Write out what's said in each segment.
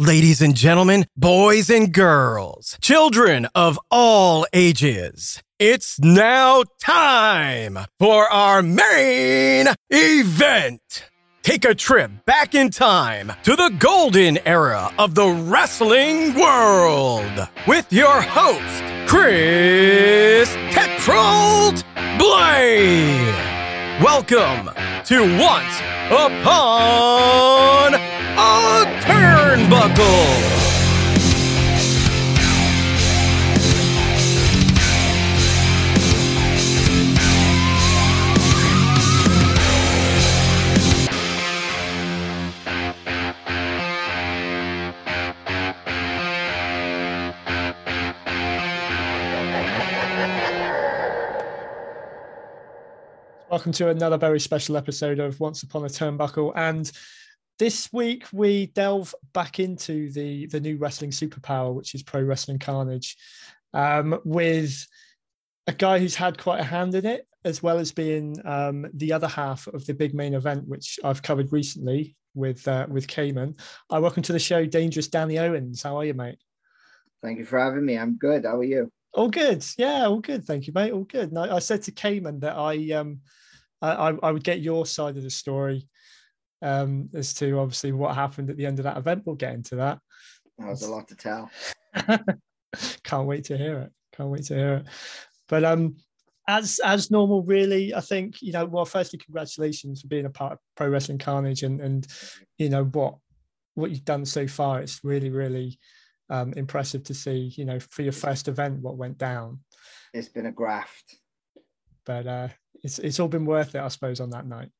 Ladies and gentlemen, boys and girls, children of all ages, it's now time for our main event. Take a trip back in time to the golden era of the wrestling world with your host, Chris Tetrold Blade. Welcome to Once Upon a Turnbuckle. Welcome to another very special episode of Once Upon a Turnbuckle. And this week we delve back into the, the new wrestling superpower, which is Pro Wrestling Carnage, um, with a guy who's had quite a hand in it, as well as being um, the other half of the big main event, which I've covered recently with uh, with Cayman. I welcome to the show, Dangerous Danny Owens. How are you, mate? Thank you for having me. I'm good. How are you? All good. Yeah, all good. Thank you, mate. All good. And I, I said to Cayman that I um I, I would get your side of the story um, as to obviously what happened at the end of that event. We'll get into that. That was a lot to tell. Can't wait to hear it. Can't wait to hear it. But um, as as normal, really, I think you know. Well, firstly, congratulations for being a part of Pro Wrestling Carnage, and and you know what what you've done so far. It's really really um, impressive to see. You know, for your first event, what went down. It's been a graft. But uh, it's it's all been worth it, I suppose, on that night.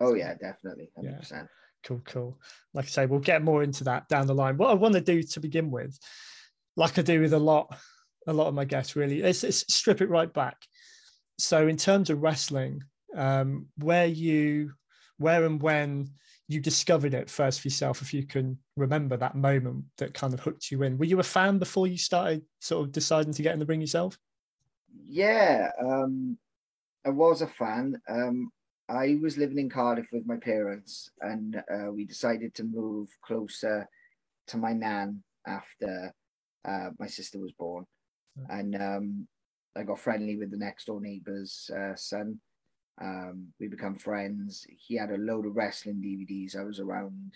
Oh yeah, definitely, 100%. Yeah. Cool, cool. Like I say, we'll get more into that down the line. What I want to do to begin with, like I do with a lot, a lot of my guests, really, is, is strip it right back. So, in terms of wrestling, um, where you, where and when you discovered it first for yourself, if you can remember that moment that kind of hooked you in. Were you a fan before you started sort of deciding to get in the ring yourself? Yeah, um, I was a fan. Um, I was living in Cardiff with my parents, and uh, we decided to move closer to my nan after uh, my sister was born. And um, I got friendly with the next door neighbor's uh, son. Um, we become friends. He had a load of wrestling DVDs. I was around,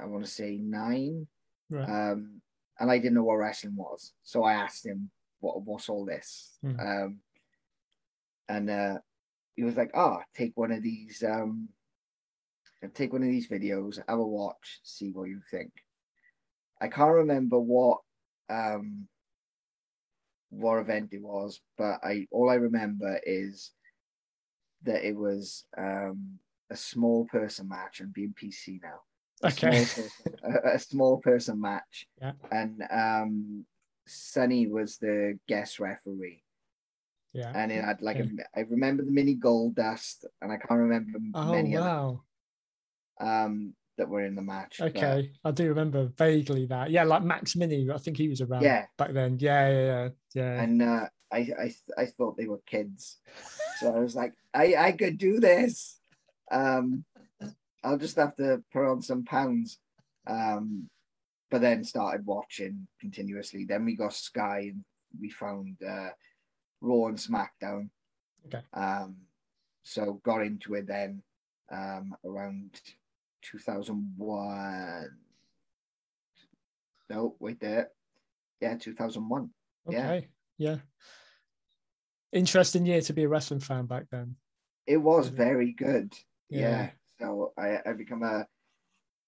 I want to say nine, right. um, and I didn't know what wrestling was. So I asked him, "What what's all this?" Mm. Um, and uh, he was like, "Ah, oh, take one of these, um, take one of these videos, have a watch, see what you think." I can't remember what um, what event it was, but I all I remember is that it was um, a small person match and being PC now. A okay. Small person, a, a, small person match. Yeah. And um, Sunny was the guest referee. Yeah. And it had like a, I remember the mini gold dust, and I can't remember oh, many wow. um that were in the match. Okay, but... I do remember vaguely that. Yeah, like Max Mini, I think he was around. Yeah. back then. Yeah, yeah, yeah, yeah. And uh, I, I, I thought they were kids, so I was like, I, I could do this. Um, I'll just have to put on some pounds. Um, but then started watching continuously. Then we got Sky, and we found. Uh, Raw and SmackDown. Okay. Um, so got into it then um, around 2001. No, wait there. Yeah, 2001. Okay. Yeah. yeah. Interesting year to be a wrestling fan back then. It was very good. Yeah. yeah. So I, I become a,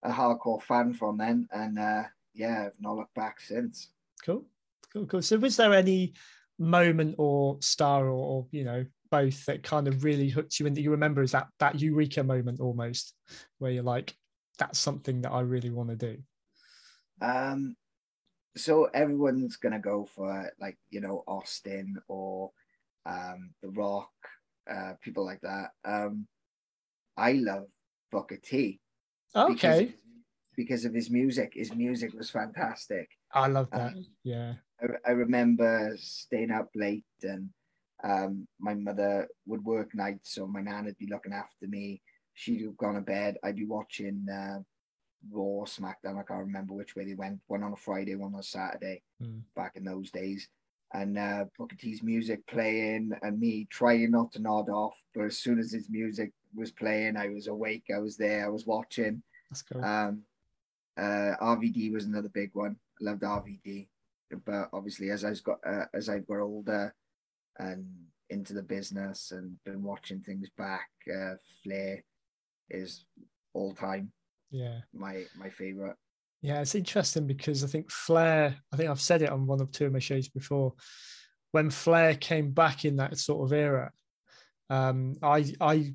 a hardcore fan from then. And uh, yeah, I've not looked back since. Cool. Cool, cool. So was there any moment or star or, or, you know both that kind of really hooked you and that you remember is that that eureka moment almost where you're like that's something that i really want to do. Um so everyone's gonna go for like you know austin or um the rock uh people like that. Um i love booker t okay. because, because of his music. His music was fantastic. I love that. Um, yeah I, I remember staying up late and um, my mother would work nights, so my nan would be looking after me. She'd have gone to bed. I'd be watching uh, Raw, SmackDown. I can't remember which way they went. One on a Friday, one on a Saturday. Mm. Back in those days, and uh, Booker T's music playing, and me trying not to nod off. But as soon as his music was playing, I was awake. I was there. I was watching. That's cool. Um, uh, RVD was another big one. I loved RVD, but obviously as I've got uh, as I've got older and into the business and been watching things back, uh, Flair is all time yeah. my my favorite. Yeah, it's interesting because I think Flair, I think I've said it on one or two of my shows before. When Flair came back in that sort of era, um, I I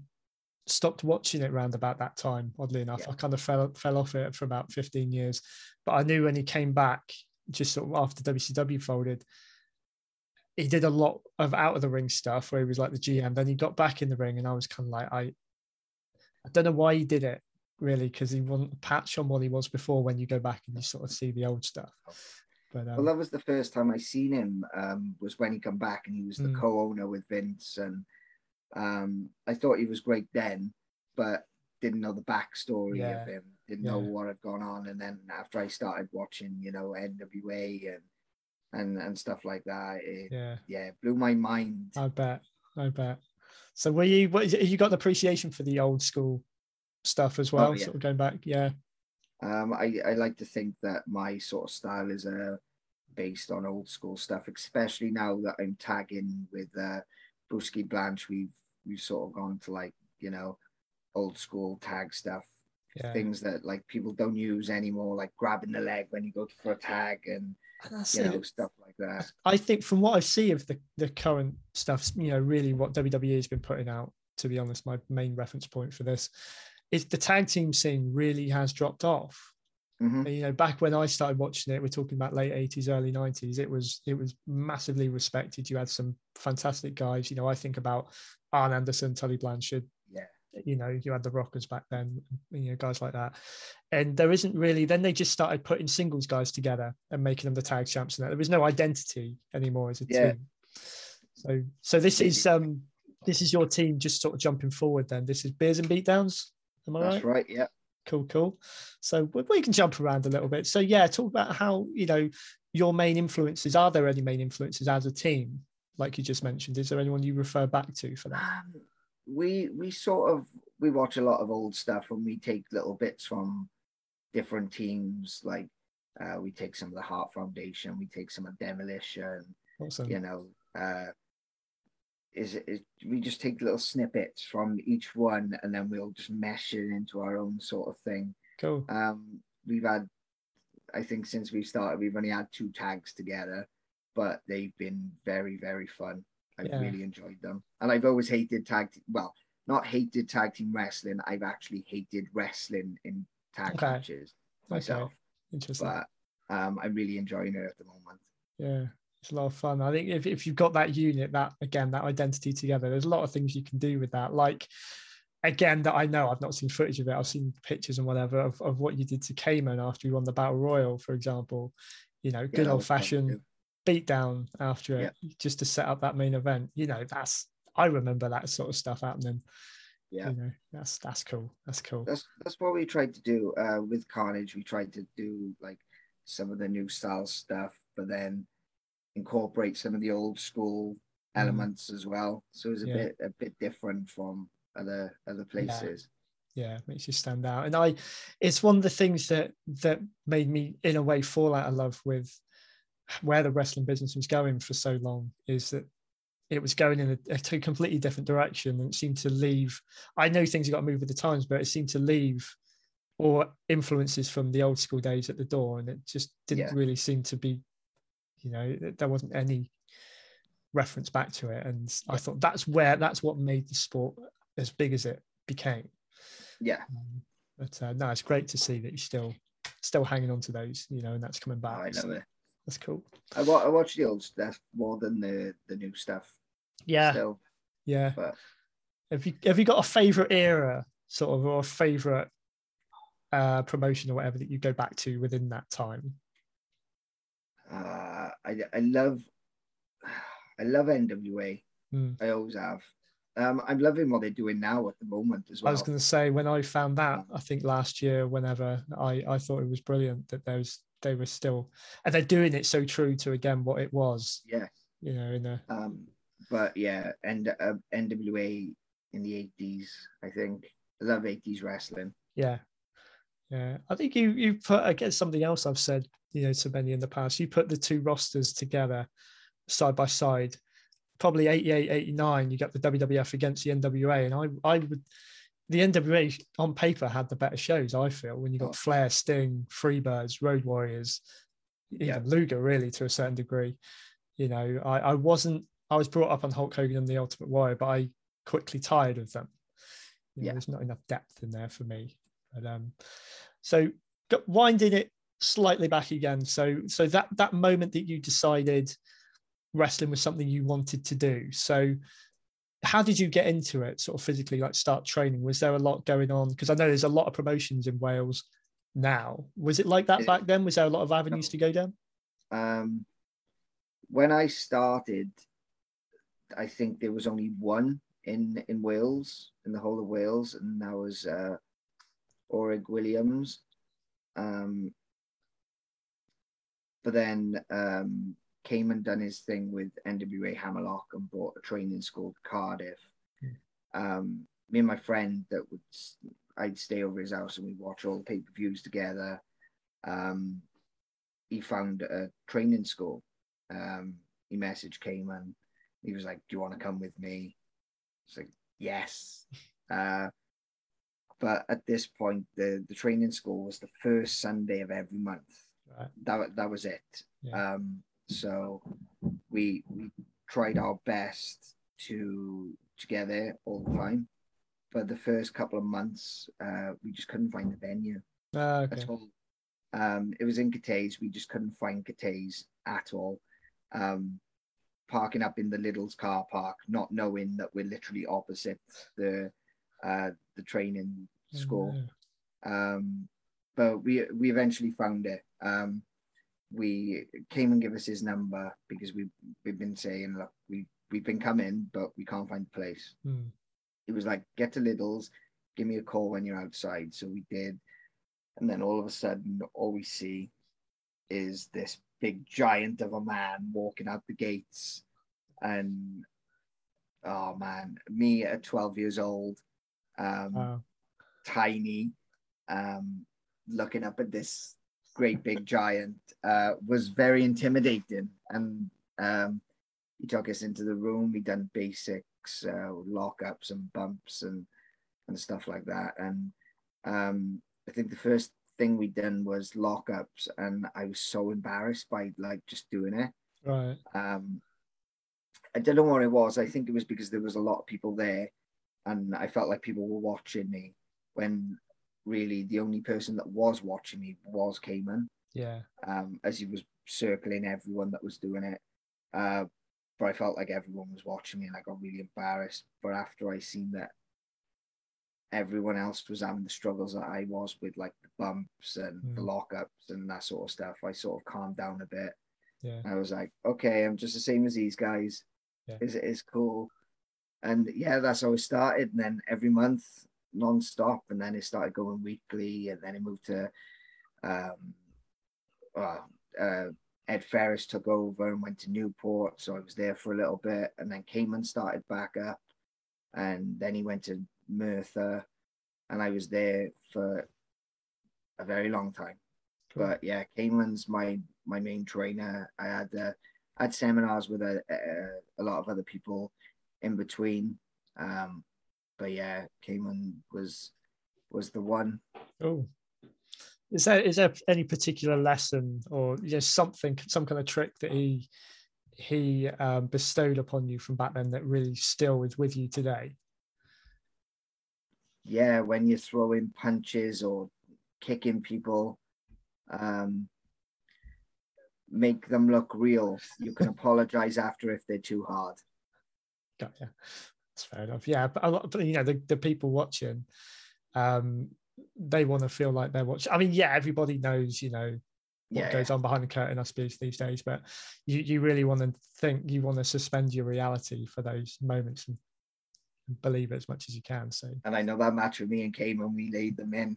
stopped watching it around about that time, oddly enough. Yeah. I kind of fell fell off it for about 15 years. But I knew when he came back, just sort of after WCW folded, he did a lot of out of the ring stuff where he was like the GM. Then he got back in the ring and I was kind of like, I I don't know why he did it really, because he wasn't a patch on what he was before when you go back and you sort of see the old stuff. But um, Well, that was the first time I seen him. Um, was when he come back and he was the Mm. co-owner with Vince, and um, I thought he was great then, but didn't know the backstory Yeah. of him. Didn't know what had gone on, and then after I started watching, you know, NWA and and and stuff like that, it, yeah, yeah, it blew my mind. I bet. I bet. So were you what you got an appreciation for the old school stuff as well? Oh, yeah. Sort of going back. Yeah. Um, I, I like to think that my sort of style is uh, based on old school stuff, especially now that I'm tagging with uh, Brusky Blanche. We've we've sort of gone to like you know old school tag stuff, Yeah. things that like people don't use anymore, like grabbing the leg when you go for a tag and you it. know stuff like that. I think from what I see of the, the current stuff, you know, really what WWE has been putting out, to be honest, my main reference point for this is the tag team scene really has dropped off. Mhm. You know, back when I started watching it, we're talking about late 80s, early 90s, it was it was massively respected. You had some fantastic guys. You know, I think about Arn Anderson, Tully Blanchard. Yeah. You know, you had the Rockers back then, you know, guys like that. And there isn't really, then they just started putting singles guys together and making them the tag champs. And that. there was no identity anymore as a Yeah. team. So, so this is, um, this is your team just sort of jumping forward then. This is Beers and Beatdowns. Am I right? That's right. Yeah. cool cool so we, we can jump around a little bit so yeah talk about how you know your main influences are there any main influences as a team like you just mentioned is there anyone you refer back to for that Um, we we sort of we watch a lot of old stuff and we take little bits from different teams. Like uh, we take some of the Hart Foundation, we take some of Demolition. awesome You know, uh, is it? is- We just take little snippets from each one and then we'll just mesh it into our own sort of thing. cool Um, we've had, I think, since we started, we've only had two tags together, but they've been very, very fun. I've Yeah. really enjoyed them, and I've always hated tag. Te- well, not hated tag team wrestling. I've actually hated wrestling in tag Okay. matches myself, interesting but um, I'm really enjoying it at the moment. yeah it's a lot of fun i think if, if you've got that unit that again that identity together there's a lot of things you can do with that like again that i know i've not seen footage of it i've seen pictures and whatever of, of what you did to Cayman after you won the battle royal for example you know good that old fashioned. Beat down after it just to set up that main event you know that's i remember that sort of stuff happening Yeah. you know that's that's cool that's cool That's that's what we tried to do uh, with Carnage. We tried to do like some of the new style stuff, but then incorporate some of the old school Mhm. elements as well. So it was a Yeah. bit a bit different from other other places. yeah it makes you stand out and i it's one of the things that that made me in a way fall out of love with where the wrestling business was going for so long is that it was going in a, a completely different direction and it seemed to leave i know things have got to move with the times but it seemed to leave or influences from the old school days at the door and it just didn't Yeah. really seem to be you know there wasn't any reference back to it and i thought that's where that's what made the sport as big as it became Yeah, um, but uh, no, it's great to see that you're still still hanging on to those, you know, and that's coming back. I love so it. That's cool. I, wa- I watch the old stuff more than the the new stuff. Yeah, Still, yeah. but Have you have you got a favorite era, sort of, or a favorite uh, promotion or whatever that you go back to within that time? uh, I I love I love NWA. Mm. I always have. Um, I'm loving what they're doing now at the moment as well. I was going to say when I found that, I think last year, whenever I, I thought it was brilliant that those they were still, and they're doing it so true to again what it was. Yeah. You know, in a. Um, but yeah, and uh, NWA in the 80s, I think. I love 80s wrestling. Yeah. Yeah. I think you you put I guess something else I've said, you know, to many in the past. You put the two rosters together side by side probably 88, 89, you got the WWF against the NWA. And I, I would, the NWA on paper had the better shows, I feel, when you got. Flair, Sting, Freebirds, Road Warriors, yeah. Luger, really, to a certain degree. You know, I, I wasn't, I was brought up on Hulk Hogan and the Ultimate Warrior, but I quickly tired of them. You know, yeah. There's not enough depth in there for me. But um, so winding it slightly back again. So, so that that moment that you decided wrestling was something you wanted to do. So how did you get into it sort of physically like start training? Was there a lot going on? Because i know there's a lot of promotions in wales now. Was it like that back then? Was there a lot of avenues to go down? Um, when i started i think there was only one in in wales in the whole of wales and that was uh orig williams. Um, but then um, Cayman done his thing with NWA Hammerlock and bought a training school to Cardiff. Mm. Um, me and my friend that would I'd stay over his house and we'd watch all the pay per views together. Um, he found a training school. Um, he messaged came and he was like, "Do you want to come with me?" It's like, "Yes." Uh, but at this point, the the training school was the first Sunday of every month. Right. That that was it. Yeah. Um, so we we tried our best to to get there all the time. But the first couple of months, uh, we just couldn't find the venue uh, okay. at all. Um, it was in Cathays. We just couldn't find Cathays at all. Um, parking up in the Lidl's car park, not knowing that we're literally opposite the uh, the training school. Oh, um, but we we eventually found it. Um, we Cayman give us his number because we we've been saying look we we've been coming but we can't find the place. Mm. It was like get to Lidl's, give me a call when you're outside. So we did, and then all of a sudden all we see is this big giant of a man walking out the gates, and oh man, me at 12 years old, um, wow. tiny, um, looking up at this great big giant uh, was very intimidating. And um, he took us into the room. We done basics, uh, lockups and bumps and and stuff like that. And um, I think the first thing we done was lockups, and I was so embarrassed by like just doing it. Right. Um, I don't know what it was. I think it was because there was a lot of people there, and I felt like people were watching me. When really the only person that was watching me was Cayman. Yeah. Um, as he was circling everyone that was doing it. Uh, but I felt like everyone was watching me and I got really embarrassed. But after I seen that everyone else was having the struggles that I was with, like the bumps and mm. the lockups and that sort of stuff, I sort of calmed down a bit. Yeah. I was like, okay, I'm just the same as these guys. Yeah. Is it is cool. And yeah, that's how it started. And then every month non-stop and then it started going weekly and then it moved to um, well, uh, Ed Ferris took over and went to Newport so I was there for a little bit and then Cayman started back up and then he went to Merthyr and I was there for a very long time cool. but yeah Cayman's my my main trainer I had uh, I had seminars with a, a, a lot of other people in between um, but yeah, Cayman was was the one. Oh, is there is there any particular lesson or you know, something, some kind of trick that he he um, bestowed upon you from back then that really still is with you today? Yeah, when you're throwing punches or kicking people, um, make them look real. You can apologize after if they're too hard. Gotcha. Fair enough. Yeah, but, a lot, but you know, the, the people watching, um, they want to feel like they're watching. I mean, yeah, everybody knows, you know, what yeah, goes yeah. on behind the curtain, I suppose, these days. But you, you really want to think, you want to suspend your reality for those moments and, believe it as much as you can. So, and I know that match with me and Cayman, we laid them in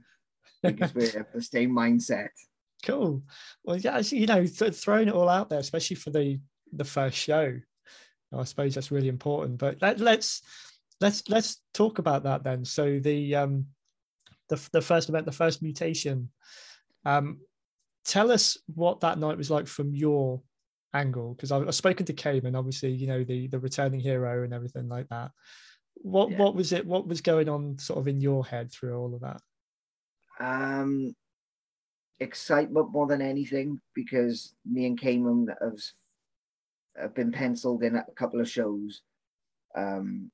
because we're the same mindset. Cool. Well, yeah, you know, th- throwing it all out there, especially for the the first show, I suppose that's really important. But let, let's let's let's talk about that then. So the um the the first event, the first mutation. Um, tell us what that night was like from your angle because I've, I've, spoken to Cayman, obviously, you know the the returning hero and everything like that. What yeah. what was it? What was going on sort of in your head through all of that? Um, excitement more than anything because me and Cayman have have been penciled in a couple of shows, um,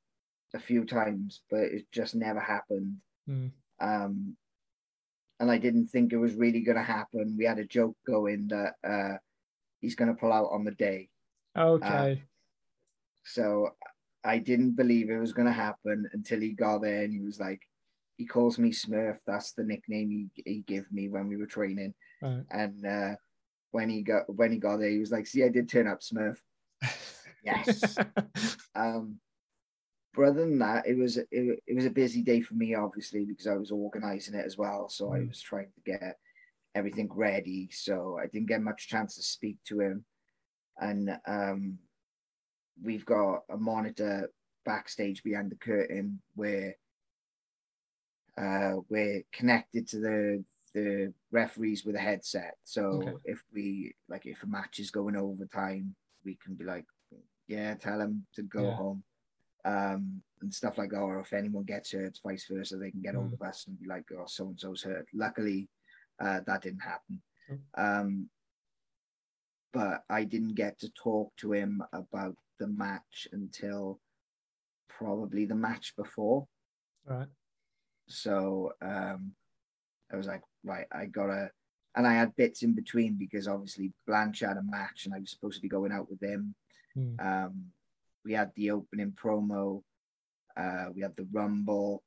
a few times, but it just never happened. Mm. Um, and I didn't think it was really going to happen. We had a joke going that uh, he's going to pull out on the day. Okay. Uh, so I didn't believe it was going to happen until he got there and he was like, he calls me Smurf. That's the nickname he, he gave me when we were training. Right. And uh, when he got when he got there, he was like, "See, I did turn up, Smurf." Yes. um, but other than that, it was it, it was a busy day for me, obviously, because I was organizing it as well. So mm. I was trying to get everything ready. So I didn't get much chance to speak to him. And um, we've got a monitor backstage behind the curtain where uh, we're connected to the the referees with a headset. So okay. if we like if a match is going overtime, we can be like, yeah, tell them to go yeah. home um, and stuff like that. Or if anyone gets hurt, vice versa, they can get mm. hold of us and be like, oh, so and so's hurt. Luckily, uh, that didn't happen. Um, but I didn't get to talk to him about the match until probably the match before. Right. So um, I was like, right, I gotta, and I had bits in between because obviously Blanche had a match and I was supposed to be going out with him. Mm. Um, we had the opening promo, uh, we had the Rumble,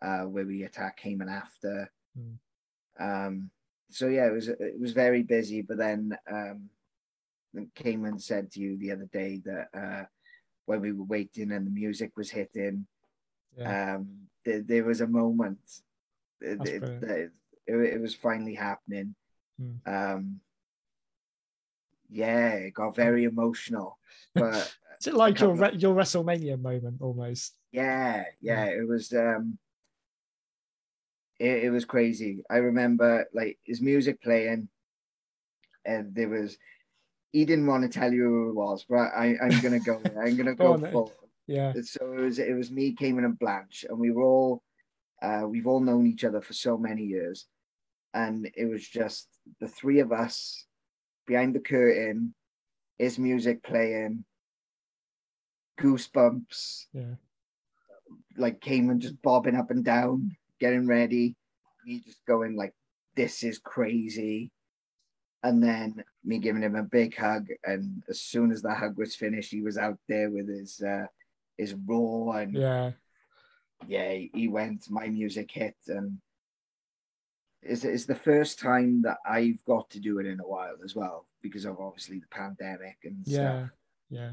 uh, where we attack Cayman after. Mm. Um, so yeah, it was it was very busy. But then um, Cayman said to you the other day that uh, when we were waiting and the music was hitting, yeah. um, there, there was a moment that it, it, it, was finally happening. Mm. Um, yeah, it got very emotional. But is it like your your WrestleMania moment almost? Yeah, yeah, it was. um it, it was crazy. I remember like his music playing, and there was. He didn't want to tell you who it was, but I, I'm gonna go. I'm gonna go full. Yeah. So it was it was me, Cayman, and Blanche, and we were all uh, we've all known each other for so many years, and it was just the three of us behind the curtain, his music playing, goosebumps. Yeah. Like Cayman just bobbing up and down, getting ready. Me just going like, "This is crazy," and then me giving him a big hug. And as soon as the hug was finished, he was out there with his uh, his raw and yeah, yeah. He went. My music hit, and it's, it's the first time that I've got to do it in a while as well because of obviously the pandemic and yeah, stuff. yeah.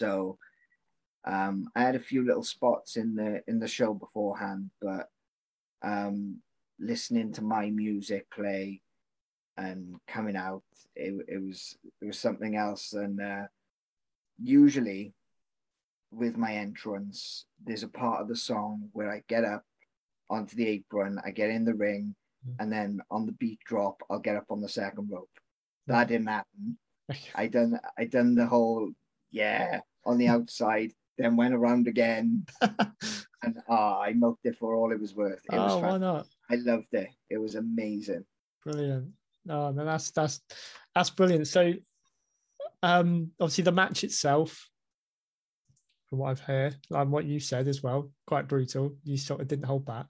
So um, I had a few little spots in the in the show beforehand, but um, listening to my music play and coming out, it, it was it was something else. And uh, usually, with my entrance, there's a part of the song where I get up onto the apron, I get in the ring. And then on the beat drop, I'll get up on the second rope. That didn't happen. I done I done the whole yeah on the outside then went around again, and uh, I milked it for all it was worth. It oh, was why not? I loved it. It was amazing. Brilliant. Oh, no, that's that's that's brilliant. So, um, obviously the match itself, from what I've heard, and what you said as well, quite brutal. You sort of didn't hold back.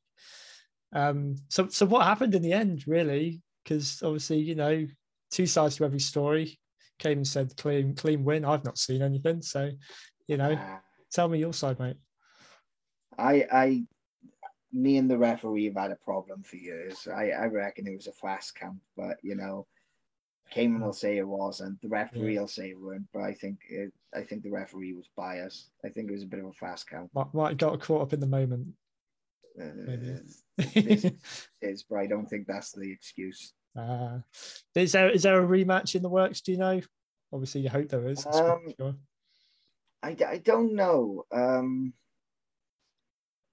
Um, so so what happened in the end, really? Because obviously, you know, two sides to every story. Cayman said clean clean win. I've not seen anything, so you know, ah. Tell me your side, mate. I, I, me and the referee have had a problem for years. I, I reckon it was a fast count, but you know, Cayman will say it was, and the referee yeah. will say it weren't. But I think it, I think the referee was biased. I think it was a bit of a fast count. Might, might got caught up in the moment. Uh, is, is, but I don't think that's the excuse. Uh, is there is there a rematch in the works? Do you know? Obviously, you hope there is. Um, sure. I, I don't know. Um,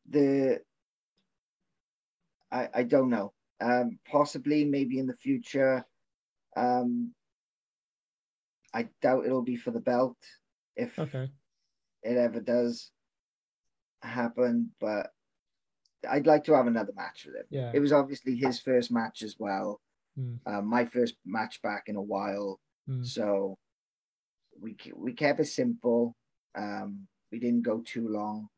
the I, I don't know. Um, possibly, maybe in the future. Um, I doubt it'll be for the belt if okay. it ever does happen. But I'd like to have another match with him. Yeah. It was obviously his first match as well. Mm. Uh, my first match back in a while. Mm. So we we kept it simple. Um, we didn't go too long.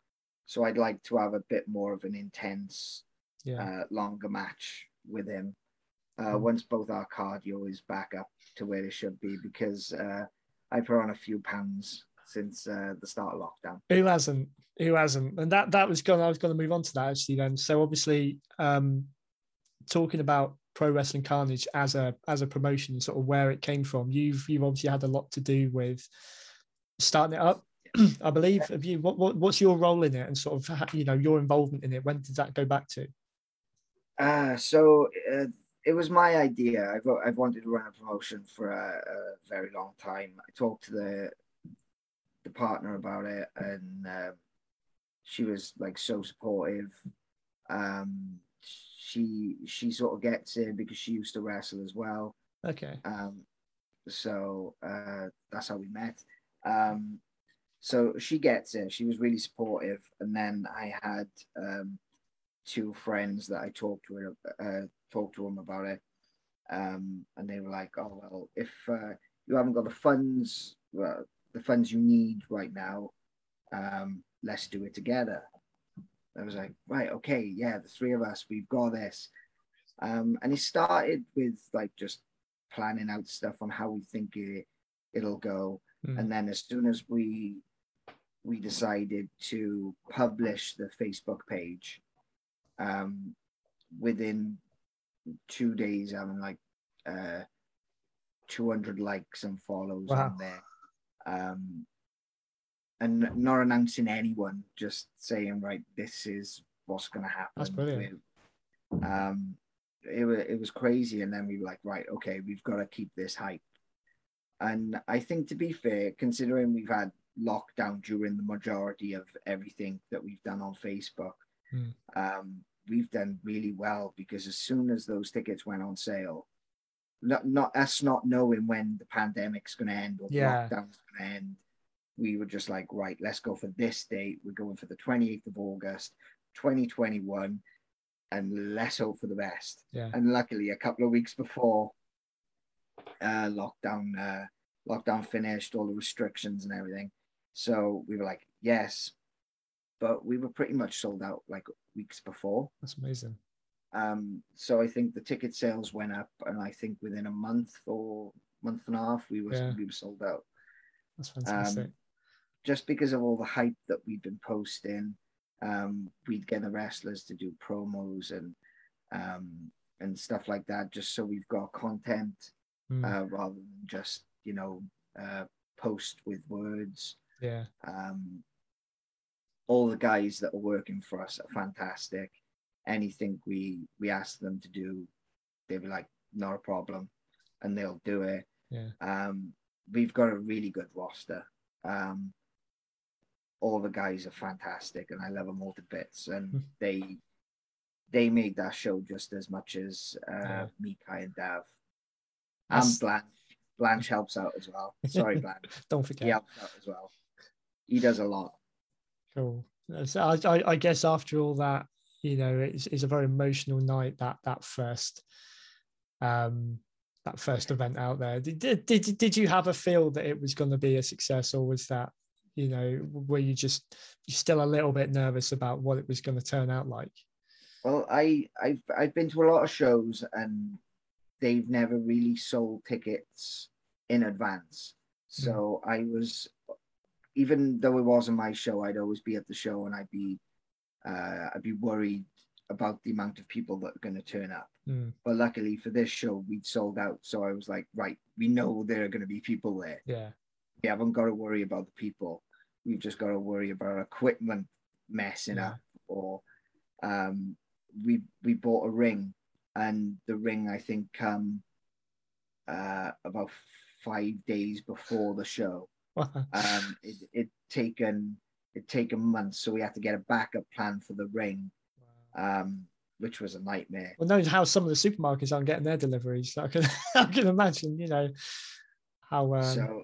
So I'd like to have a bit more of an intense, yeah. uh, longer match with him. Uh, mm. Once both our cardio is back up to where it should be, because uh, I put on a few pounds since uh, the start of lockdown. Who hasn't? Who hasn't? And that that was going. I was going to move on to that actually. Then, so obviously, um, talking about pro wrestling carnage as a as a promotion, sort of where it came from. You've you've obviously had a lot to do with starting it up. I believe. Have you? What, what what's your role in it, and sort of you know your involvement in it? When did that go back to? Uh, so uh, it was my idea. I've I've wanted to run a promotion for a, a very long time. I talked to the the partner about it, and uh, she was like so supportive. Um, she she sort of gets it because she used to wrestle as well. Okay. Um, so uh, that's how we met. Um, so she gets it. She was really supportive, and then I had um, two friends that I talked to her, uh, talked to them about it, um, and they were like, "Oh well, if uh, you haven't got the funds, well, the funds you need right now, um, let's do it together. I was like, right, okay, yeah, the three of us, we've got this. Um, and it started with like just planning out stuff on how we think it, it'll go. Mm. And then as soon as we we decided to publish the Facebook page, um, within two days, having like uh, 200 likes and follows wow. on there um, and not announcing anyone, just saying, right, this is what's going to happen. That's brilliant. Um, it, it was crazy. And then we were like, right, okay, we've got to keep this hype. And I think, to be fair, considering we've had lockdown during the majority of everything that we've done on Facebook, mm. um, we've done really well because as soon as those tickets went on sale, not, not us not knowing when the pandemic's going to end or yeah. lockdown's going to end. We were just like, right, let's go for this date. We're going for the 28th of August, 2021, and let's hope for the best. Yeah. And luckily, a couple of weeks before uh, lockdown, uh, lockdown finished, all the restrictions and everything. So we were like, yes, but we were pretty much sold out like weeks before. That's amazing. Um, so I think the ticket sales went up, and I think within a month or month and a half, we were yeah. we were sold out. That's fantastic. Um, just because of all the hype that we'd been posting, um, we'd get the wrestlers to do promos and um, and stuff like that, just so we've got content mm. uh, rather than just you know uh, post with words. Yeah. Um, all the guys that are working for us are fantastic anything we we ask them to do, they'll be like, not a problem, and they'll do it. Yeah. Um, we've got a really good roster. Um, all the guys are fantastic, and I love them all to bits. And hmm. they they made that show just as much as uh, yeah. Mika and Dav. And Blanche. Blanche helps out as well. Sorry, Blanche. Don't forget. He helps out as well. He does a lot. Cool. So I, I, guess after all that, you know it's, it's a very emotional night that that first um that first event out there. Did, did, did, did you have a feel that it was going to be a success or was that you know were you just you're still a little bit nervous about what it was going to turn out like? Well i i've i've been to a lot of shows and they've never really sold tickets in advance. So mm. i was even though it wasn't my show i'd always be at the show and i'd be uh, I'd be worried about the amount of people that are going to turn up. Mm. But luckily for this show, we'd sold out. So I was like, right, we know there are going to be people there. Yeah. We haven't got to worry about the people. We've just got to worry about our equipment messing Yeah. up. Or um, we we bought a ring, and the ring I think come uh, about five days before the show. Um, it it taken it taken months, so we had to get a backup plan for the ring, um, which was a nightmare. well, knows how some of the supermarkets aren't getting their deliveries. I can, I can imagine, you know, how um, so,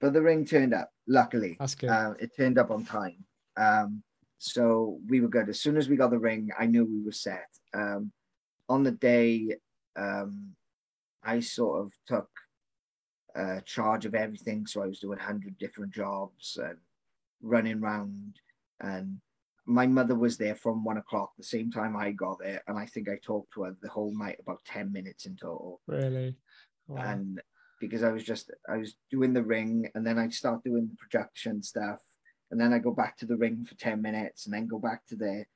but the ring turned up. Luckily, that's good. uh, it turned up on time. Um, so we were good. As soon as we got the ring, I knew we were set. Um, on the day, um, I sort of took uh, charge of everything. So I was doing 100 different jobs and running around. And my mother was there from one o'clock, the same time I got there. And I think I talked to her the whole night, about 10 minutes in total really. Wow. and because I was just I was doing the ring and then I'd start doing the projection stuff and then I go back to the ring for 10 minutes and then go back to there.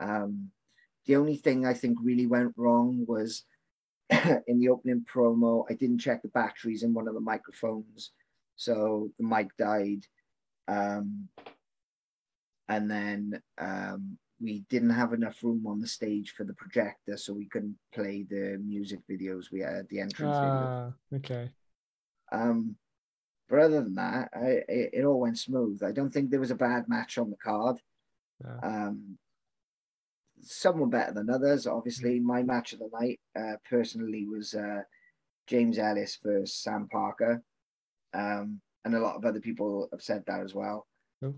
Um, the only thing I think really went wrong was in the opening promo, I didn't check the batteries in one of the microphones. So the mic died. Um, and then um, we didn't have enough room on the stage for the projector, so we couldn't play the music videos we had, the entrance videos. Ah, okay. Um, but other than that, I, it, it all went smooth. I don't think there was a bad match on the card. No. Um, some were better than others. Obviously, my match of the night, uh, personally, was uh, James Ellis versus Sam Parker, um, and a lot of other people have said that as well.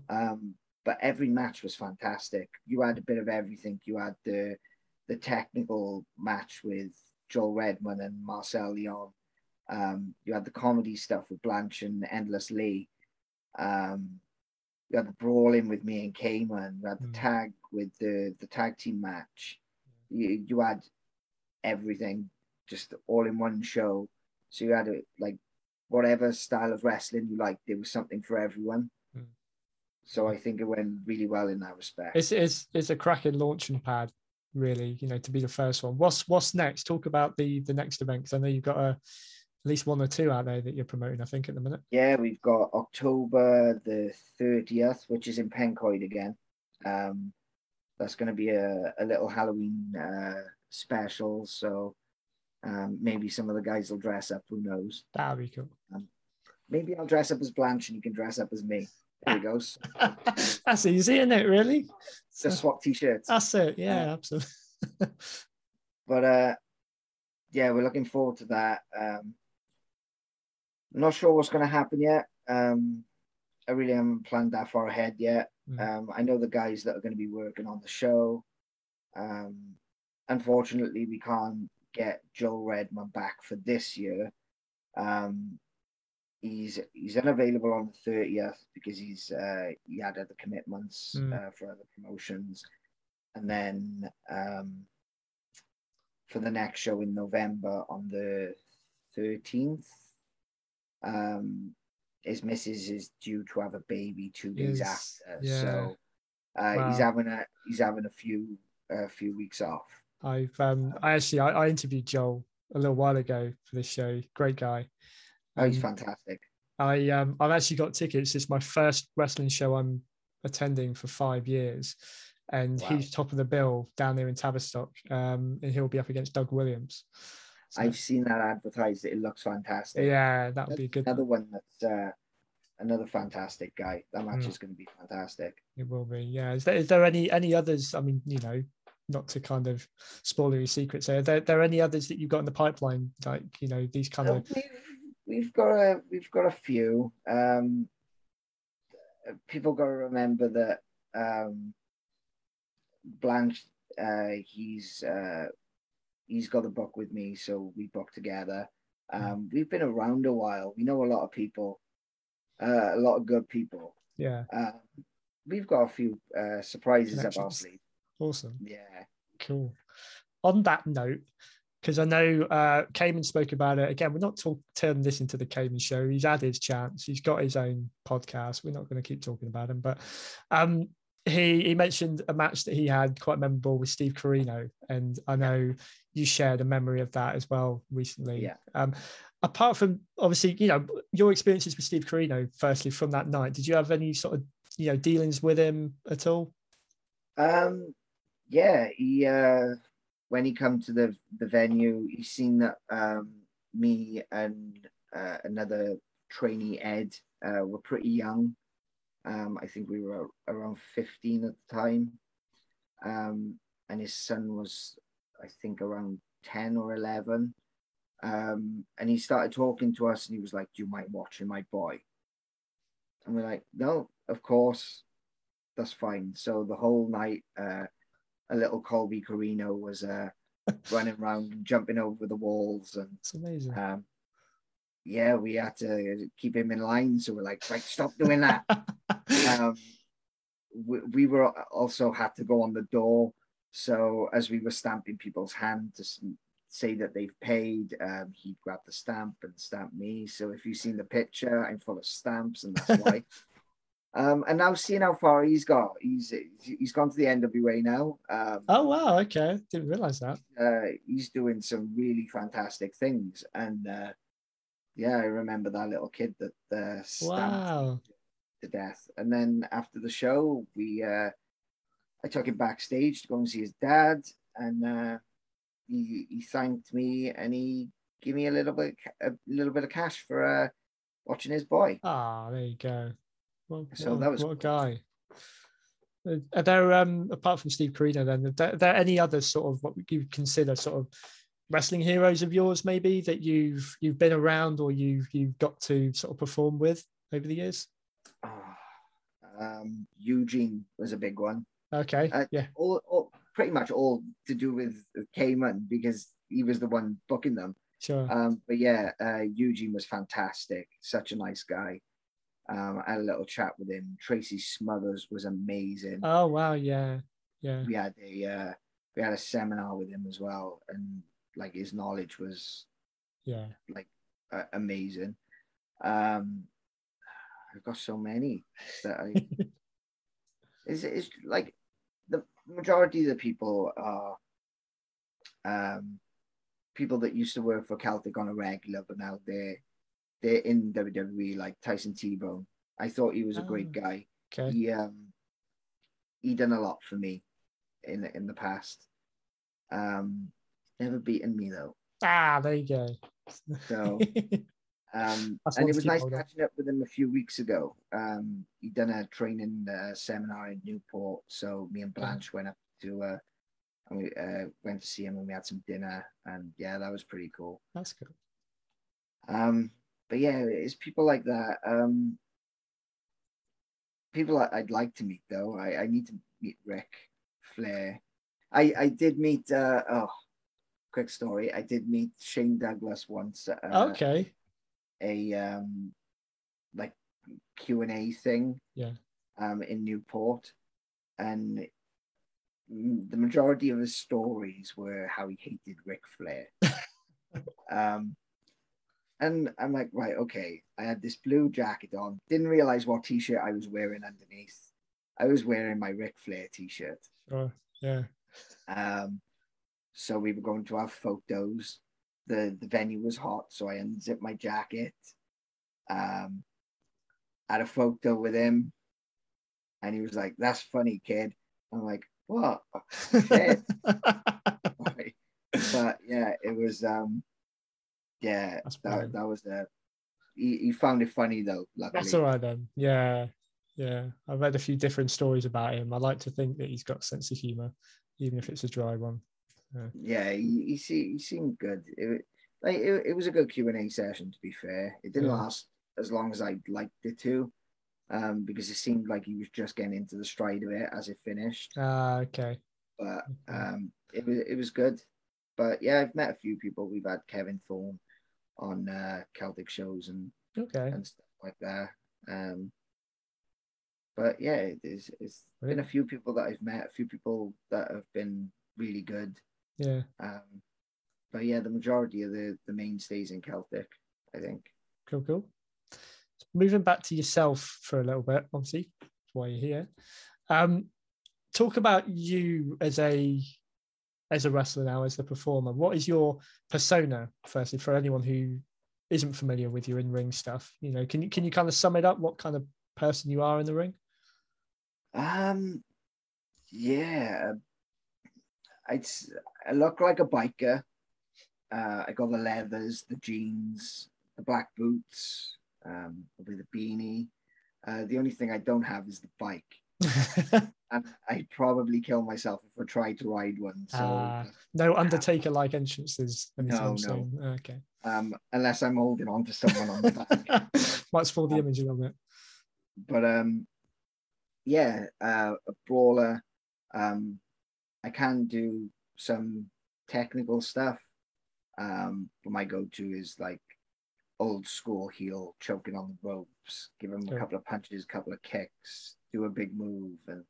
Um, but every match was fantastic. You had a bit of everything. You had the the technical match with Joel Redman and Marcel Leon. Um, you had the comedy stuff with Blanche and Endless Lee. Um, you had the brawling with me and Cayman. You had the Mm. tag with the the tag team match. You you had everything just all in one show. So you had a, like whatever style of wrestling you liked, there was something for everyone. Mm. So I think it went really well in that respect. It's it's it's a cracking launching pad, really. You know, to be the first one. What's what's next? Talk about the the next event because I know you've got a at least one or two out there that you're promoting. I think at the minute. Yeah, we've got October the 30th, which is in Pencoed again. Um, that's going to be a, a little Halloween uh, special. So um, maybe some of the guys will dress up. Who knows? That'll be cool. Maybe I'll dress up as Blanche and you can dress up as me. There you go. That's easy, isn't it? Really? Just swap t-shirts. That's it. Yeah, absolutely. But uh, yeah, we're looking forward to that. Um, not sure what's going to happen yet. Um, I really haven't planned that far ahead yet. Mm. Um, I know the guys that are going to be working on the show. Um, unfortunately, we can't get Joel Redman back for this year. Um, he's he's unavailable on the thirtieth because he's uh, he had other commitments Mm. uh, for other promotions, and then um, for the next show in November on the thirteenth. Um, his missus is due to have a baby two days Yes, after, yeah. so uh, he's having a he's having a few a few weeks off. I've um I actually I, I interviewed Joel a little while ago for this show. Great guy. Oh, he's Um, fantastic. I um I've actually got tickets. It's my first wrestling show I'm attending for five years, and Wow. he's top of the bill down there in Tavistock. Um, and he'll be up against Doug Williams. So, I've seen that advertised. It looks fantastic. yeah, that would be good. Another one that's uh, another fantastic guy. That match Mm. is going to be fantastic. It will be. Yeah. Is there is there any any others? I mean, you know, not to kind of spoil your secrets. Are there, there any others that you've got in the pipeline? Like you know these kind Uh, of. we've, got a we've got a few. Um, people got to remember that um, Blanche. Uh, he's uh, he's got a book with me, so we book together. Um, we've been around a while. We know a lot of people, uh, a lot of good people. Yeah. Um, we've got a few uh, surprises up our sleeve. Awesome. Yeah. Cool. On that note, because I know uh, Cayman spoke about it again, we're not talk- turning this into the Cayman show. He's had his chance. He's got his own podcast. We're not going to keep talking about him, but um, he he mentioned a match that he had quite memorable with Steve Corino, and I know you shared a memory of that as well recently. Yeah. Um, apart from obviously, you know, your experiences with Steve Corino. firstly from that night, did you have any sort of you know dealings with him at all? Um, yeah, he uh, when he come to the the venue, he seen that um, me and uh, another trainee Ed uh, were pretty young. Um, I think we were around 15 at the time. Um, and his son was, I think, around 10 or 11. Um, and he started talking to us and he was like, you mind watching my boy? And we're like, No, of course, that's fine. So the whole night, uh, a little Colby Corino was uh, running around and jumping over the walls. And It's amazing. um, yeah, we had to keep him in line. So we're like, Right, stop doing that. um, we, we were also had to go on the door. So as we were stamping people's hand to say that they've paid, um, he'd grab the stamp and stamp me. So if you've seen the picture, I'm full of stamps, and that's why. Um, and now seeing how far he's got, he's he's gone to the NWA now. Um, oh wow, okay, didn't realize that. uh, he's doing some really fantastic things, and uh, yeah, I remember that little kid that uh, stamped Wow. to death. And then after the show, we uh, I took him backstage to go and see his dad, and uh, he he thanked me and he gave me a little bit a little bit of cash for uh, watching his boy. Ah, there you go. Well, So a- that was what a guy. Uh, Are there um apart from Steve Corino then, are there, are there any other sort of what you consider sort of wrestling heroes of yours maybe that you've you've been around or you've you've got to sort of perform with over the years? Ah, um, Eugene was a big one. Okay, Uh, yeah, All, all pretty much all to do with Cayman because he was the one booking them. sure. Um, but yeah, uh, Eugene was fantastic. Such a nice guy. Um, I had a little chat with him. Tracy Smothers was amazing. oh wow, yeah, yeah, we had a uh, we had a seminar with him as well, and like his knowledge was yeah. uh, amazing. Um, I've got so many that I is it's like the majority of the people are um people that used to work for Celtic on a regular, but now they're they're in WWE, like Tyson T-Bone. I thought he was a great Oh. guy. Okay, He um he done a lot for me in the in the past. Um never beaten me though. ah, there you go. So um and it was nice hold catching up with him a few weeks ago. Um he done a training uh, seminar in Newport. So me and Yeah. Blanche went up to uh and we uh, went to see him and we had some dinner and yeah, that was pretty cool. That's good. Um, but yeah, it's people like that. Um, people I'd like to meet though. I, I need to meet Ric Flair. I I did meet. Uh, oh, quick story. I did meet Shane Douglas once. At, uh, okay, A um, like Q and A thing. Yeah. Um, in Newport, and the majority of his stories were how he hated Ric Flair. um, and I'm like, right, okay. I had this blue jacket on. Didn't realize what t-shirt I was wearing underneath. I was wearing my Ric Flair t-shirt. sure, yeah. Um, so we were going to have photos. The the venue was hot, so I unzipped my jacket. Um, had a photo with him, and he was like, "That's funny, kid." I'm like, "What?" But yeah, it was. Um, yeah, that, that was the. He, he found it funny though. Luckily, That's all right then. Yeah, yeah. I've read a few different stories about him. I like to think that he's got a sense of humor, even if it's a dry one. yeah, he he, se- he seemed good. It, like it, it was a good Q and A session. To be fair, it didn't Yeah. last as long as I'd liked it to, um, because it seemed like he was just getting into the stride of it as it finished. Ah, okay. But um, it was it was good. But yeah, I've met a few people. We've had Kevin Thorne on uh, Celtic shows and okay. and stuff like that. Um, but yeah, it is, it's been a few people that I've met, a few people that have been really good. Yeah. Um, but yeah, the majority of the the mainstays in Celtic, I think. Cool, cool. Moving back to yourself for a little bit, obviously, that's why you're here. Um, talk about you as a as a wrestler now, as the performer. What is your persona, firstly, for anyone who isn't familiar with your in-ring stuff? You know, can you can you kind of sum it up? What kind of person you are in the ring? Um, yeah, I'd, I look like a biker. Uh, I got the leathers, the jeans, the black boots, um, with a beanie. Uh, the only thing I don't have is the bike. and I'd probably kill myself if I tried to ride one. So uh, no Undertaker like entrances. No, no. Okay. Um, unless I'm holding on to someone on the back. Might spoil the image a little bit. But um, yeah, uh, a brawler. Um, I can do some technical stuff. Um, but my go-to is like old school heel, choking on the ropes, give him a couple of punches, a couple of kicks, do a big move, and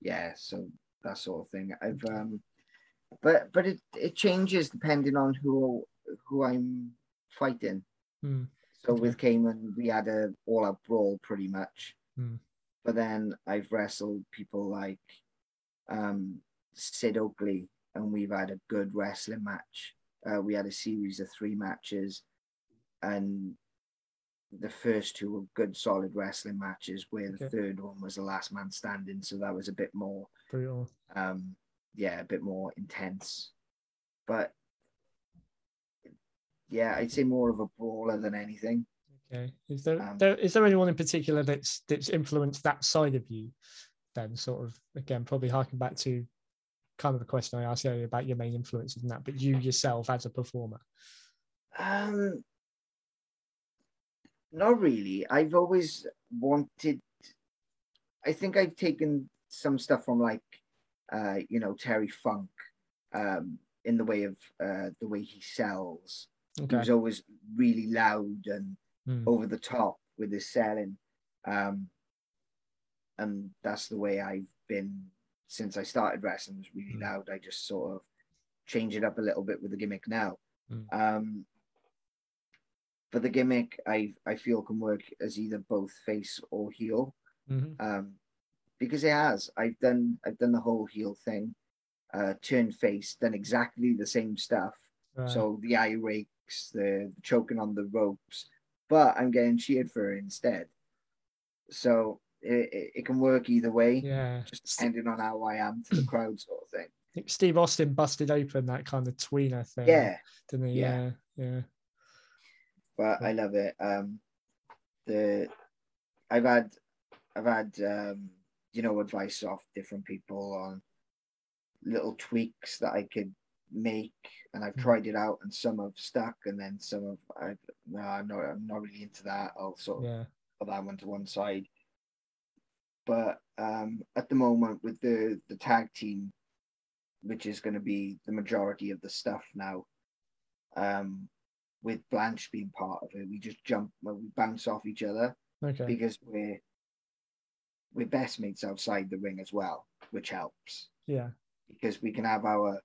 yeah, so that sort of thing. I've um, but but it it changes depending on who who I'm fighting. Mm. So with Cayman, we had a all out brawl pretty much. Mm. But then I've wrestled people like um, Sid Oakley, and we've had a good wrestling match. Uh, we had a series of three matches, and the first two were good, solid wrestling matches. Where the okay. third one was the last man standing, so that was a bit more brutal. Um, yeah, a bit more intense. But yeah, I'd say more of a brawler than anything. Okay. Is there, um, there is there anyone in particular that's that's influenced that side of you? Then, sort of again, probably harking back to kind of the question I asked earlier about your main influences and that, but you yourself as a performer. Um, not really. I've always wanted. I think I've taken some stuff from like, uh, you know, Terry Funk, um, in the way of uh, the way he sells. Okay. He was always really loud and mm. over the top with his selling, um, and that's the way I've been since I started wrestling. Was really mm. loud. I just sort of change it up a little bit with the gimmick now. Mm. Um, for the gimmick, I I feel can work as either both face or heel, mm-hmm. um, because it has. I've done I've done the whole heel thing, uh, turn face, done exactly the same stuff. Right. So the eye rakes, the, the choking on the ropes, but I'm getting cheered for it instead. So it, it, it, can work either way. Yeah. Just depending on how I am to the crowd, sort of thing. Think Steve Austin busted open that kind of tweener thing. Yeah. Didn't he? Yeah. Yeah. yeah but I love it. Um, the I've had I've had um, you know advice off different people on little tweaks that I could make, and I've mm. tried it out, and some have stuck, and then some of I no, I'm not I'm not really into that. I'll sort of yeah. put that one to one side. But um, at the moment, with the the tag team, which is going to be the majority of the stuff now, um, with Blanche being part of it. We just jump, well, we bounce off each other okay. because we're we're best mates outside the ring as well, which helps. Yeah, because we can have our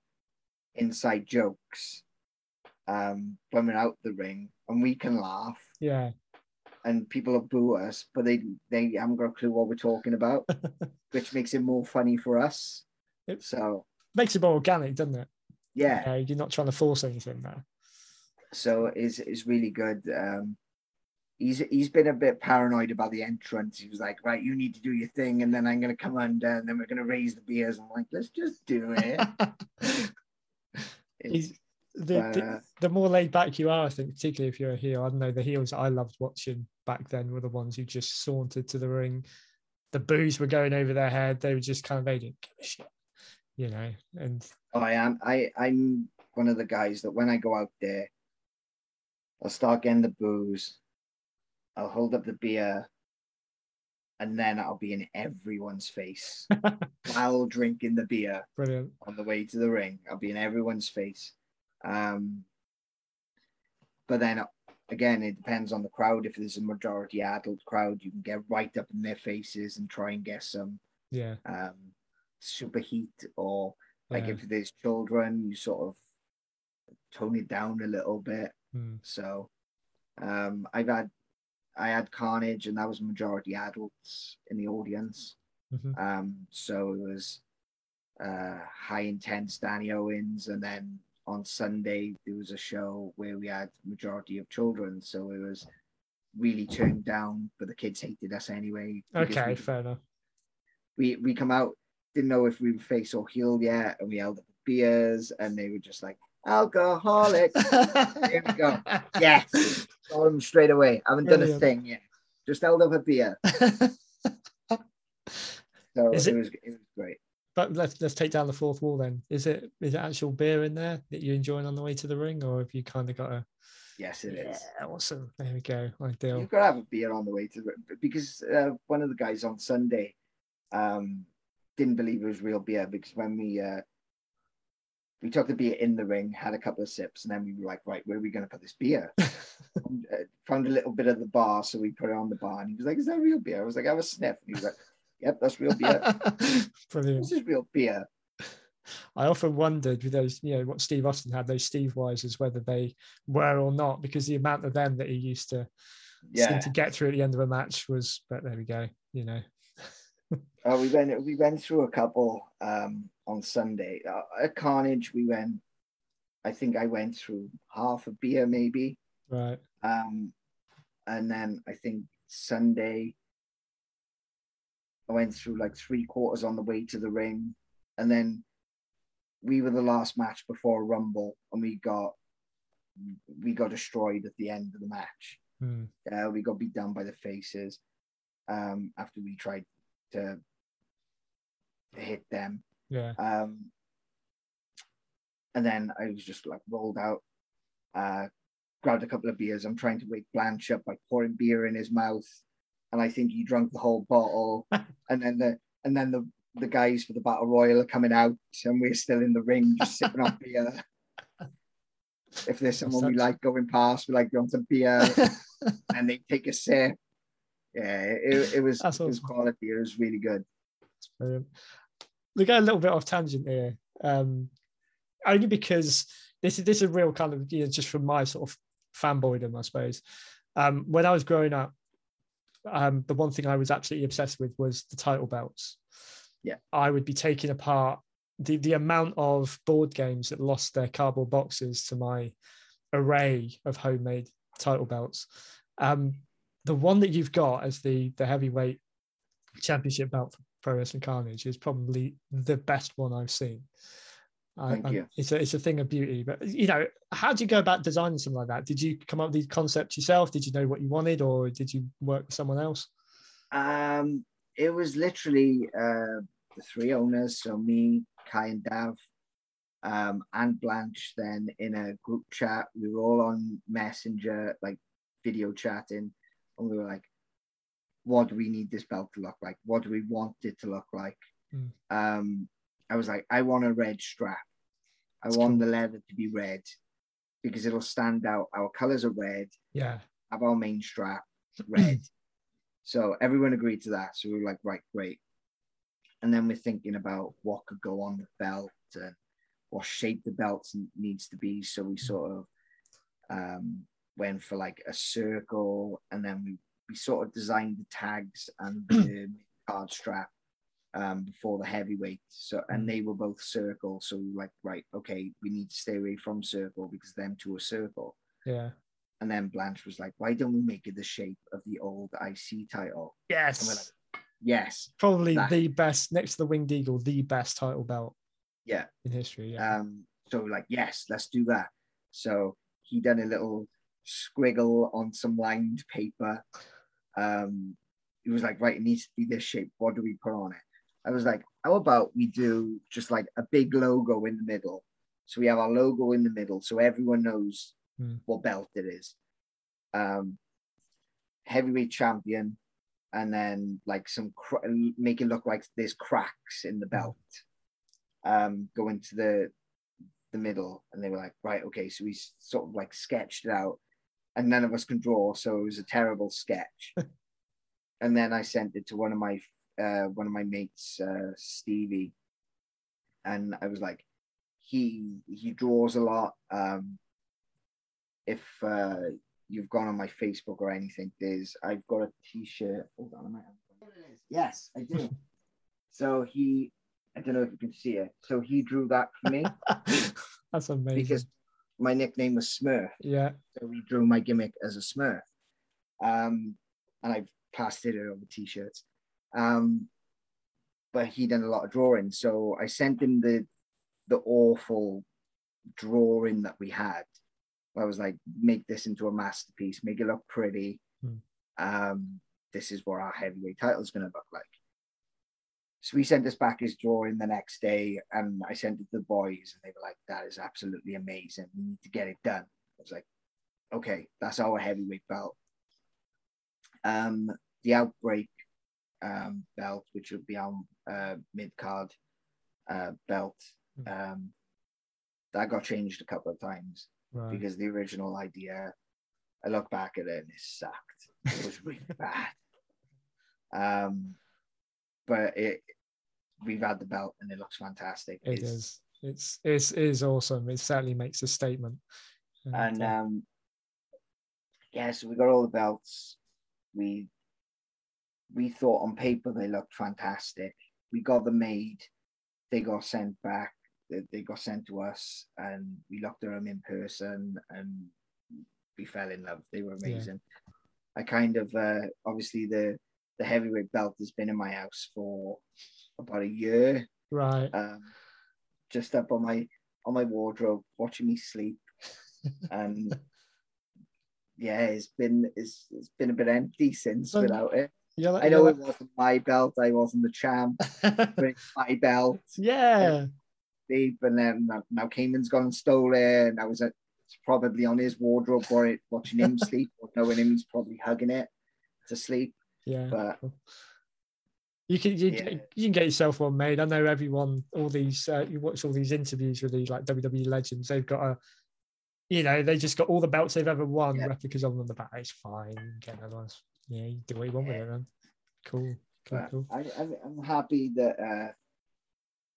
inside jokes um, when we're out the ring, and we can laugh. Yeah, and people will boo us, but they they haven't got a clue what we're talking about, which makes it more funny for us. It so makes it more organic, doesn't it? Yeah, uh, you're not trying to force anything there so is is really good. Um, he's he's been a bit paranoid about the entrance. He was like, right, you need to do your thing, and then I'm gonna come under, and then we're gonna raise the beers. I'm like, let's just do it. he's, the, uh, the, more laid back you are, I think, particularly if you're a heel. I don't know the heels I loved watching back then were the ones who just sauntered to the ring. The boos were going over their head. They were just kind of they didn't give a shit, you know. And oh, I am. I I'm one of the guys that when I go out there, I'll start getting the booze. I'll hold up the beer, and then I'll be in everyone's face while drinking the beer. Brilliant. On the way to the ring, I'll be in everyone's face. Um, but then again, it depends on the crowd. If there's a majority adult crowd, you can get right up in their faces and try and get some yeah um, super heat. Or like yeah. if there's children, you sort of tone it down a little bit. Mm. So um, I've had I had Carnage, and that was majority adults in the audience. Mm-hmm. Um, so it was uh, high intense Danny Owens, and then on Sunday there was a show where we had majority of children, so it was really turned down, but the kids hated us anyway. Okay, we, fair enough. we we come out didn't know if we were face or heel yet, and we held up beers, and they were just like alcoholic. Here we go. Yes, got them straight away. I haven't done a thing yet. Just held up a beer. So Is it, it- was it was great. but let's let's take down the fourth wall then. Is it is it actual beer in there that you're enjoying on the way to the ring, or have you kind of got a Yes, it is. yeah, awesome? There we go, ideal. You've got to have a beer on the way to the because uh, one of the guys on Sunday um, didn't believe it was real beer because when we uh, we took the beer in the ring, had a couple of sips, and then we were like, right, where are we going to put this beer? And, uh, found a little bit of the bar, so we put it on the bar, and he was like, "Is that real beer?" I was like, "Have a sniff." And he was like, "Yep, that's real beer. Brilliant. this is real beer." I often wondered with those, you know, what Steve Austin had, those Steveweisers, whether they were or not, because the amount of them that he used to seem to get through at the end of a match was, but there we go, you know. Uh, we went we went through a couple um, on Sunday. Uh, at Carnage, we went. I think I went through half a beer, maybe. Right. Um, and then I think Sunday, I went through like three quarters on the way to the ring, and then we were the last match before Rumble, and we got we got destroyed at the end of the match. Hmm. Uh, we got beat down by the faces um, after we tried to hit them. Yeah. Um, and then I was just like rolled out, uh, grabbed a couple of beers. I'm trying to wake Blanche up by pouring beer in his mouth, and I think he drank the whole bottle. and then the and then the the guys for the battle royal are coming out, and we're still in the ring just sipping on beer. If there's someone we like going past, we like going some beer, and they take a sip. Yeah, it, it was That's it was awesome. quality. It was really good. We go a little bit off tangent here, um, only because this is this is a real kind of you know just from my sort of fanboydom, I suppose. Um, when I was growing up, um, the one thing I was absolutely obsessed with was the title belts. Yeah. I would be taking apart the the amount of board games that lost their cardboard boxes to my array of homemade title belts. Um, the one that you've got as the the heavyweight championship belt for Pro Wrestling Carnage is probably the best one I've seen. Thank I- you. It's a it's a thing of beauty. But you know, how do you go about designing something like that? Did you come up with these concepts yourself? Did you know what you wanted, or did you work with someone else? Um, it was literally uh, the three owners, so me, Kai, and Dav, um, and Blanche. Then in a group chat, we were all on Messenger, like video chatting, and we were like, "What do we need this belt to look like? What do we want it to look like?" Mm. Um, I was like, "I want a red strap. I That's want cool. the leather to be red because it'll stand out. Our colors are red." Yeah, have our main strap red. so everyone agreed to that. So we were like, right, great. And then we're thinking about what could go on the belt and what shape the belt needs to be. So we sort of um, went for like a circle, and then we we sort of designed the tags and the card strap um, before the heavyweight. So and they were both circle. So we were like, right, okay, we need to stay away from circle because them two are circle. yeah, And then Blanche was like, why don't we make it the shape of the old IC title? And we're yes, like, yes. probably that- the best next to the Winged Eagle, the best title belt Yeah. in history. Yeah, Um, so like, yes, let's do that. So he done a little squiggle on some lined paper. Um, he was like, right, it needs to be this shape. What do we put on it? I was like, how about we do just like a big logo in the middle? So we have our logo in the middle so everyone knows Hmm. what belt it is. Um, heavyweight champion, and then like some cr- make it look like there's cracks in the belt. Um, go into the the middle, and they were like, right, okay. So we sort of like sketched it out, and none of us can draw, so it was a terrible sketch. and then I sent it to one of my uh, one of my mates, uh, Stevie, and I was like, he he draws a lot. Um, if uh, you've gone on my Facebook or anything, there's I've got a T-shirt. Hold on, I might have. There it is. Yes, I do. so he I don't know if you can see it. So he drew that for me That's amazing. because my nickname was Smurf. yeah, So he drew my gimmick as a Smurf. Um, and I've plastered it over t-shirts. Um, but he done a lot of drawing. So I sent him the the awful drawing that we had. I was like, make this into a masterpiece, make it look pretty. Hmm. Um, this is what our heavyweight title is going to look like. So we sent us back his drawing the next day, and I sent it to the boys, and they were like, "That is absolutely amazing. We need to get it done." I was like, "Okay, that's our heavyweight belt." Um, the outbreak um, belt, which would be our uh, mid card uh, belt, um, that got changed a couple of times right. because the original idea, I look back at it and it sucked. It was really bad. Um, but it, we've had the belt and it looks fantastic. It It's- is. It's it's it is awesome. It certainly makes a statement. And uh, um, yeah, so we got all the belts. We we thought on paper they looked fantastic. We got them made. They got sent back. They, they got sent to us, and we looked at them in person, and we fell in love. They were Yeah. amazing. I kind of uh, obviously the the heavyweight belt has been in my house for about a year right. um, just up on my on my wardrobe, watching me sleep, and yeah, it's been it's, it's been a bit empty since So- without it. You're like, I know it wasn't my belt, I wasn't the champ, but it's my belt, yeah. deep, and then now, now Cayman's gone and stole it, and I was at, it's probably on his wardrobe for it, watching him sleep, or knowing him, he's probably hugging it to sleep. Yeah. But. You can you, Yeah. you can get yourself one made. I know everyone. All these uh, you watch all these interviews with these like WWE legends. They've got a, you know, they just got all the belts they've ever won, Yeah. replicas of them on the back. It's fine. Get another one. Yeah, you do what you want with it. Then. Cool. Cool. Cool. I, I'm, I'm happy that uh,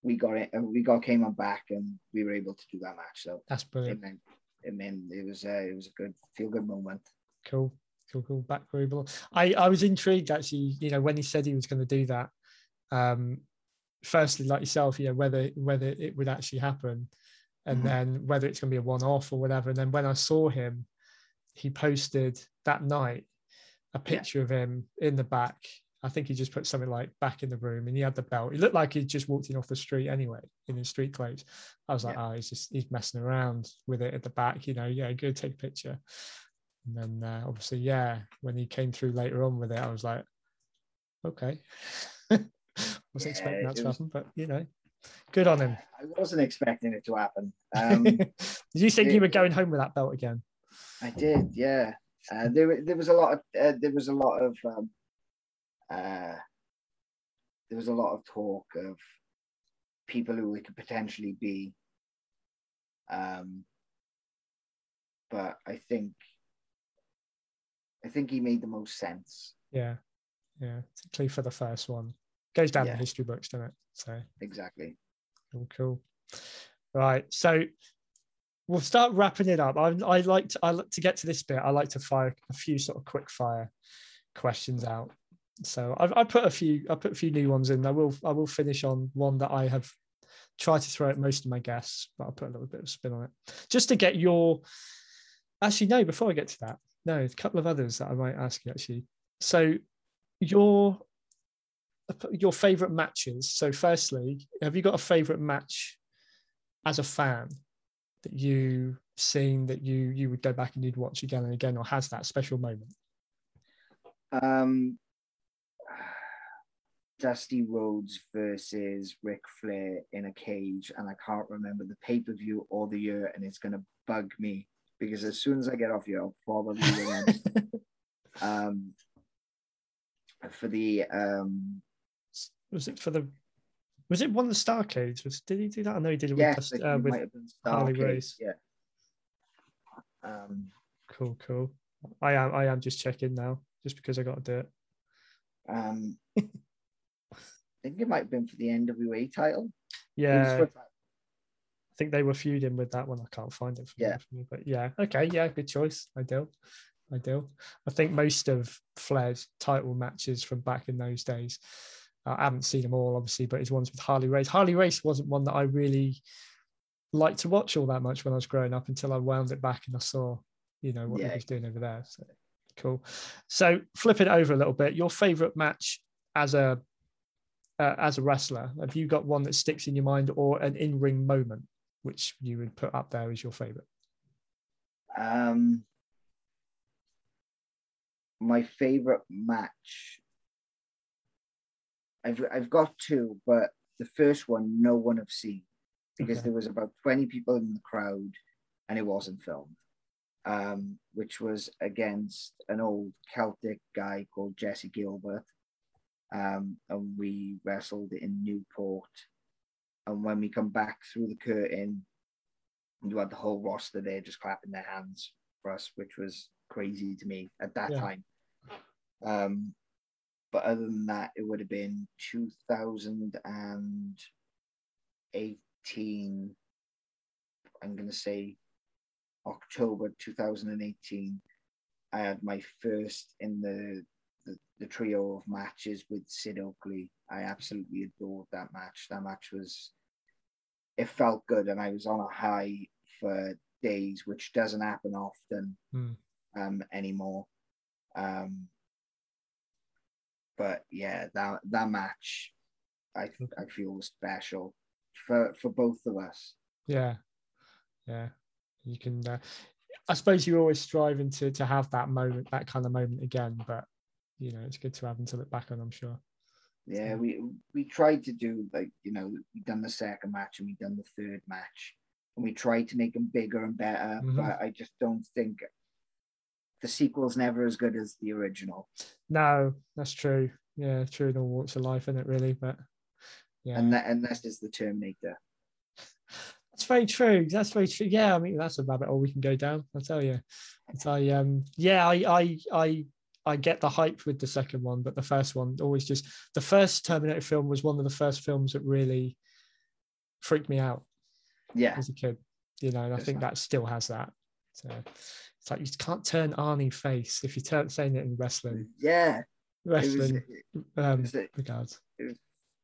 we got it, we got Cayman back, and we were able to do that match. So That's brilliant. meant it meant it was uh, it was a good feel good moment. Cool. Cool. Cool. Back. I I was intrigued actually. You know, when he said he was going to do that. Um, firstly, like yourself, you know, whether whether it would actually happen, and Mhm. then whether it's going to be a one-off or whatever. And then when I saw him, he posted that night a picture of him in the back. I think he just put something like back in the room, and he had the belt. He looked like he'd just walked in off the street anyway, in his street clothes. I was like, oh, he's just he's messing around with it at the back, you know. Yeah, go take a picture. And then uh, obviously, yeah, when he came through later on with it, I was like, okay. I Wasn't expecting that to was- happen, but you know, good on him. I wasn't expecting it to happen. Um, Did you think you were going home with that belt again? I did, yeah. Uh, there, there was a lot of uh, there was a lot of um, uh, there was a lot of talk of people who it could potentially be. Um, but I think I think he made the most sense. Yeah, yeah, particularly for the first one. Goes down Yeah. the history books, doesn't it? So Exactly. cool, cool. Right, so we'll start wrapping it up. I, I like to I like to get to this bit. I like to fire a few sort of quick fire questions out. So I've I put a few I put a few new ones in. I will I will finish on one that I have tried to throw at most of my guests, but I'll put a little bit of spin on it just to get your. Actually, no. Before I get to that, no, a couple of others that I might ask you actually. So your your favorite matches. So firstly, have you got a favorite match as a fan that you seen that you you would go back and you'd watch again and again, or has that special moment? Um, Dusty Rhodes versus Ric Flair in a cage, and I can't remember the pay per view or the year, and it's gonna bug me because as soon as I get off here, I'll probably um, for the um, was it for the? Was it one of the Starcades? Was did he do that? I know he did it with, uh, with might have been Harley Race. Yeah. Um, cool, cool. I am I am just checking now, just because I got to do it. um, I think it might have been for the NWA title. Yeah, think they were feuding with that one. I can't find it. For Yeah. me, but yeah, okay, yeah, good choice. Ideal, ideal. I think most of Flair's title matches from back in those days, I haven't seen them all, obviously, but his ones with Harley Race. Harley Race wasn't one that I really liked to watch all that much when I was growing up until I wound it back and I saw, you know, what Yeah. he was doing over there. So cool. So flip it over a little bit. Your favorite match as a uh, as a wrestler, have you got one that sticks in your mind or an in ring moment which you would put up there as your favorite? Um, my favorite match. I've I've got two, but the first one no one have seen because Okay. there was about twenty people in the crowd, and it wasn't filmed. Um, which was against an old Celtic guy called Jesse Gilbert, um, and we wrestled in Newport. And when we come back through the curtain, you had the whole roster there just clapping their hands for us, which was crazy to me at that Yeah. time. Um, but other than that, it would have been 2018. I'm going to say October 2018. I had my first in the, the, the trio of matches with Sid Oakley. I absolutely adored that match. That match was, it felt good, and I was on a high for days, which doesn't happen often Hmm. um, anymore. Um, but yeah, that that match, I I feel was special for for both of us. Yeah, yeah. You can. Uh, I suppose you're always striving to to have that moment, that kind of moment again. But you know, it's good to have them to look back on. I'm sure. Yeah, we we tried to do like you know we done the second match and we done the third match, and we tried to make them bigger and better. Mhm. But I just don't think the sequel's never as good as the original. No, that's true. Yeah, true in all walks of life, isn't it? Really, but yeah, And that unless it's the Terminator. that's very true. That's very true. Yeah, I mean, that's a rabbit hole we can go down. I'll tell you. But I um, yeah, I I I I get the hype with the second one, but the first one always just the first Terminator film was one of the first films that really freaked me out. Yeah, as a kid, you know, and I think that still has that. So it's like you can't turn Arnie face if you turn saying it in wrestling. yeah. It was, Wrestling it um, was, it regards. it was-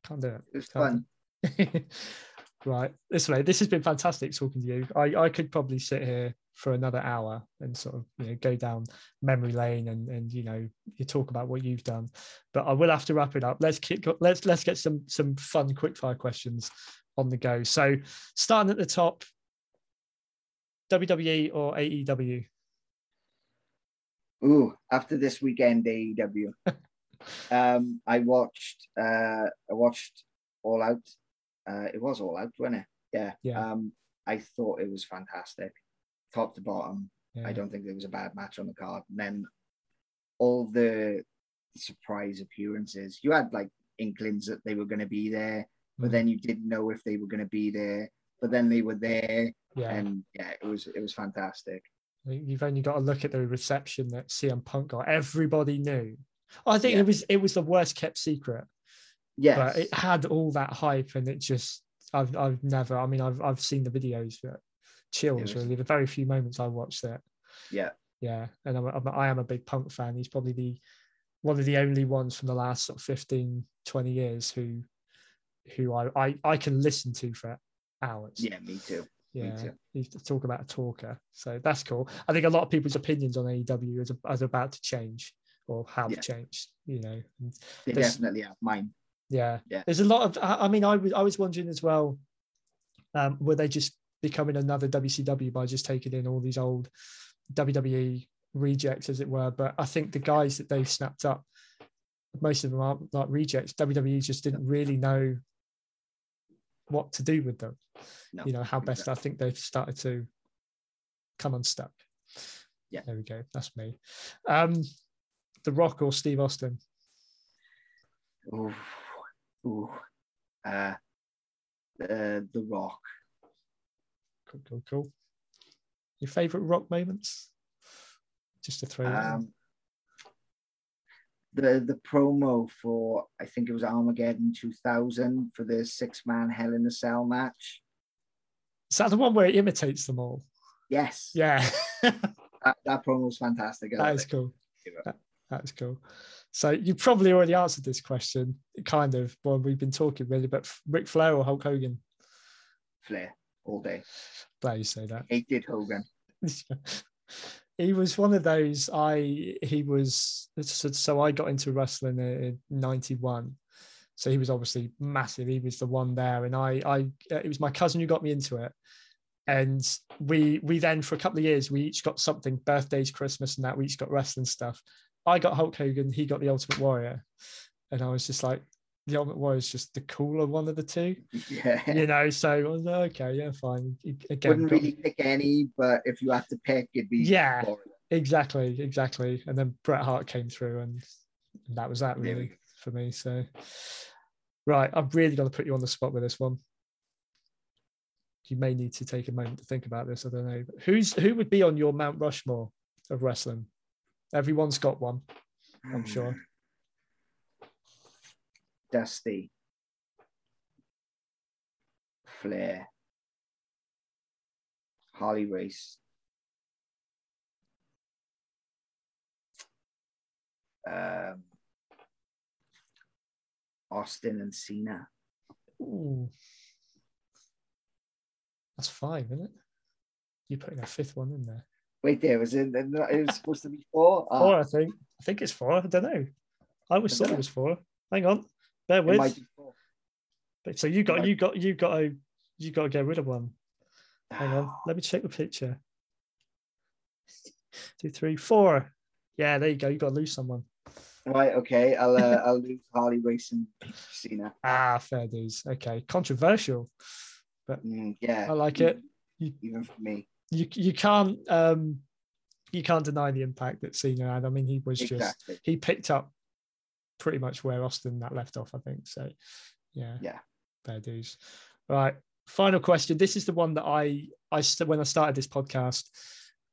Can't do it. was Can't fun. right. This way, this has been fantastic talking to you. I, I could probably sit here for another hour and sort of you know go down memory lane and and you know you talk about what you've done. But I will have to wrap it up. Let's kick let's let's get some some fun quickfire questions on the go. So starting at the top, WWE or AEW? Ooh, after this weekend AEW. um, I watched uh I watched All Out. Uh it was All Out, wasn't it? Yeah. Yeah. Um I thought it was fantastic. Top to bottom. Yeah. I don't think there was a bad match on the card. And then all the surprise appearances. You had like inklings that they were gonna be there, but Mhm. then you didn't know if they were gonna be there. But then they were there, yeah. and yeah, it was it was fantastic. You've only got to look at the reception that CM Punk got. Everybody knew. I think Yeah. it was it was the worst kept secret, Yes, but it had all that hype, and it just I've I've never. I mean, I've I've seen the videos, but chills really. The very few moments I watched it, yeah, yeah. And I'm, I'm I am a big Punk fan. He's probably the one of the only ones from the last sort of 15, 20 years who who I I, I can listen to for hours. yeah, me too. Yeah, too. you talk about a talker, so that's cool. I think a lot of people's opinions on AEW is, is about to change or have Yeah. changed. You know, They definitely have mine. Yeah. Yeah. there's a lot of. I I mean, I was I was wondering as well, um, were they just becoming another WCW by just taking in all these old WWE rejects, as it were? But I think the guys that they've snapped up, most of them aren't like rejects. WWE just didn't really know what to do with them No, you know how best exactly. i think they've started to come unstuck Yeah. there we go that's me um the rock or steve austin Ooh, ooh. Uh, the the Rock. cool cool cool your favorite rock moments just to throw that. Um, the the promo for I think it was Armageddon 2000 for the six man Hell in a Cell match. is that the one where it imitates them all Yes, yeah that, that promo was fantastic. I that love it. cool That- That's cool. So you probably already answered this question, kind of, while we've been talking really, but Ric Flair or Hulk Hogan? Flair all day. Glad you say that. Hated Hogan. he was one of those. I he was so, so I got into wrestling in '91. So he was obviously massive. He was the one there, and I, I, uh, it was my cousin who got me into it. And we, we then for a couple of years, we each got something, birthdays, Christmas, and that. We each got wrestling stuff. I got Hulk Hogan, he got the Ultimate Warrior, and I was just like, the Ultimate Warrior is just the cooler one of the two. Yeah. You know, so I was like, okay, yeah, fine. Again, wouldn't really pick any, but if you had to pick, it'd be yeah, Warrior. exactly, exactly. And then Bret Hart came through, and that was that really for me. So, right, I've really got to put you on the spot with this one. You may need to take a moment to think about this. I don't know. But who's who would be on your Mount Rushmore of wrestling? Everyone's got one, I'm hmm. sure. Dusty, Flair, Harley Race, um, Austin and Cena. Ooh. That's five, isn't it? You're putting a fifth one in there. Wait, there was it. It was supposed to be four. Oh. Four, I think. I think it's four. I don't know. I always thought it was four. Hang on, bear with. But so you got you got you got to you got to get rid of one. Hang on, let me check the picture. Two, three, four. Yeah, there you go. You got to lose someone. Right. Okay. I'll uh, I'll lose Harley Racing Cena. Ah, fair dues. Okay. Controversial, but mm, yeah, I like it. You, even for me, you you can't um you can't deny the impact that Cena had. I mean, he was exactly. just he picked up pretty much where Austin that left off. I think so. Yeah. Yeah. Fair dues. Right. Final question. This is the one that I I when I started this podcast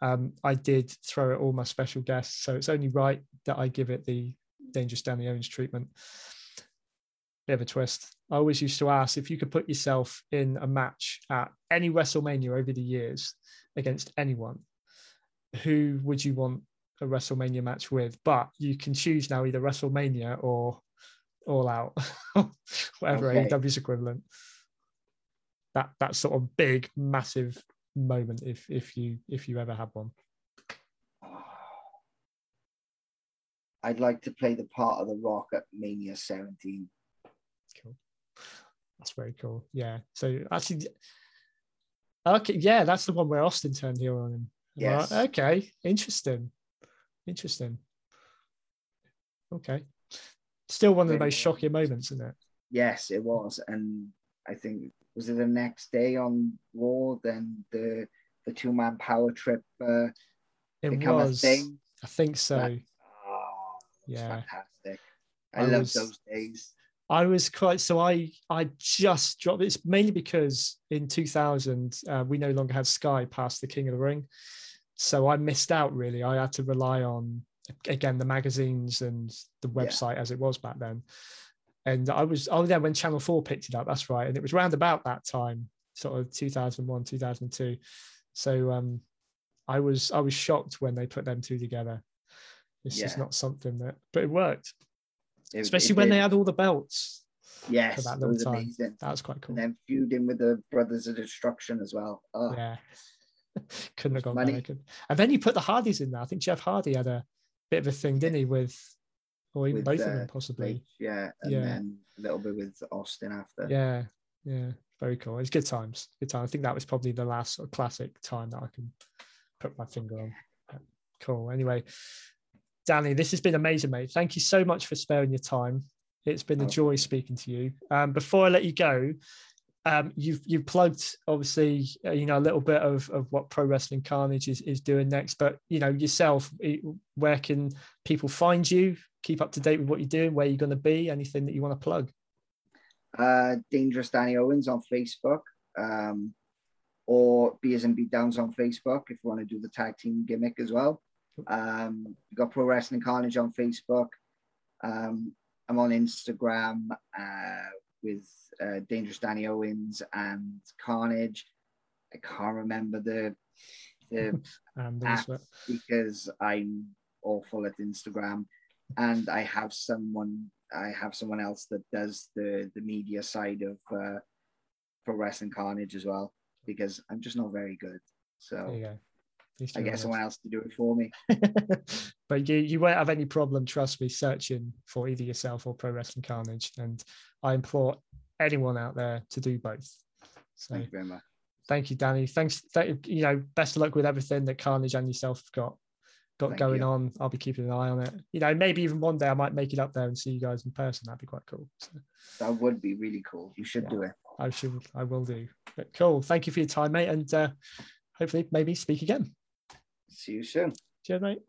um, I did throw at all my special guests. So it's only right that I give it the Dangerous Danny Owens treatment. Bit of a twist. I always used to ask if you could put yourself in a match at any WrestleMania over the years against anyone, who would you want a WrestleMania match with? But you can choose now either WrestleMania or All Out, whatever okay. AEW's equivalent. That that sort of big, massive moment if if you if you ever had one? I'd like to play the part of the Rock at Mania 17. Cool. That's very cool. Yeah. So actually, okay, yeah, that's the one where Austin turned heel on him. Yes. Right. Okay. Interesting. Interesting. Okay. Still one of the most shocking moments, isn't it? Yes, it was, and I think was it the next day on Raw? Then the the two man power trip uh, it was. thing. I think so. That, oh, yeah, fantastic. I, I love was, those days. I was quite so I I just dropped it's mainly because in 2000 uh, we no longer had Sky past the King of the Ring, so I missed out really. I had to rely on again the magazines and the website yeah. as it was back then and I was oh yeah when Channel Four picked it up. That's right, and it was round about that time, sort of 2001, 2002. So um, I was I was shocked when they put them two together. It's yeah. just not something that, but it worked, it, especially it when they had all the belts. Yes, for that long time. Amazing. That was quite cool. And then feuding with the Brothers of Destruction as well. Oh. Yeah, couldn't have gone better. And then you put the Hardys in there. I think Jeff Hardy had a bit of a thing, didn't he, with or even with, both uh, of them possibly. yeah, and yeah. then a little bit with Austin after. Yeah, yeah, very cool. It's good times. Good time. I think that was probably the last sort of classic time that I can put my finger on. Cool. Anyway, Danny, this has been amazing, mate. Thank you so much for sparing your time. It's been a joy speaking to you. Um, before I let you go, um, you've you've plugged obviously uh, you know a little bit of, of what pro wrestling carnage is, is doing next but you know yourself where can people find you keep up to date with what you're doing where you're going to be anything that you want to plug uh, dangerous danny owens on facebook um, or beers and beatdowns on facebook if you want to do the tag team gimmick as well um, we've got pro wrestling carnage on facebook um, i'm on instagram uh, with uh, Dangerous Danny Owens and Carnage. I can't remember the the app because I'm awful at Instagram. and I have someone I have someone else that does the the media side of uh, Pro Wrestling Carnage as well because I'm just not very good. There you So go. At least I get someone else to do it for me. but you, you won't have any problem, trust me, searching for either yourself or Pro Wrestling Carnage. And I implore anyone out there to do both. So Thank you very much. thank you, Danny. Thanks. Th- you know, best of luck with everything that Carnage and yourself have got got Thank going you. on. I'll be keeping an eye on it. You know, maybe even one day I might make it up there and see you guys in person. That'd be quite cool. So That would be really cool. You should Yeah. do it. I should, I will do. But cool. Thank you for your time, mate, and uh, hopefully maybe speak again. See you soon. Cheers, mate.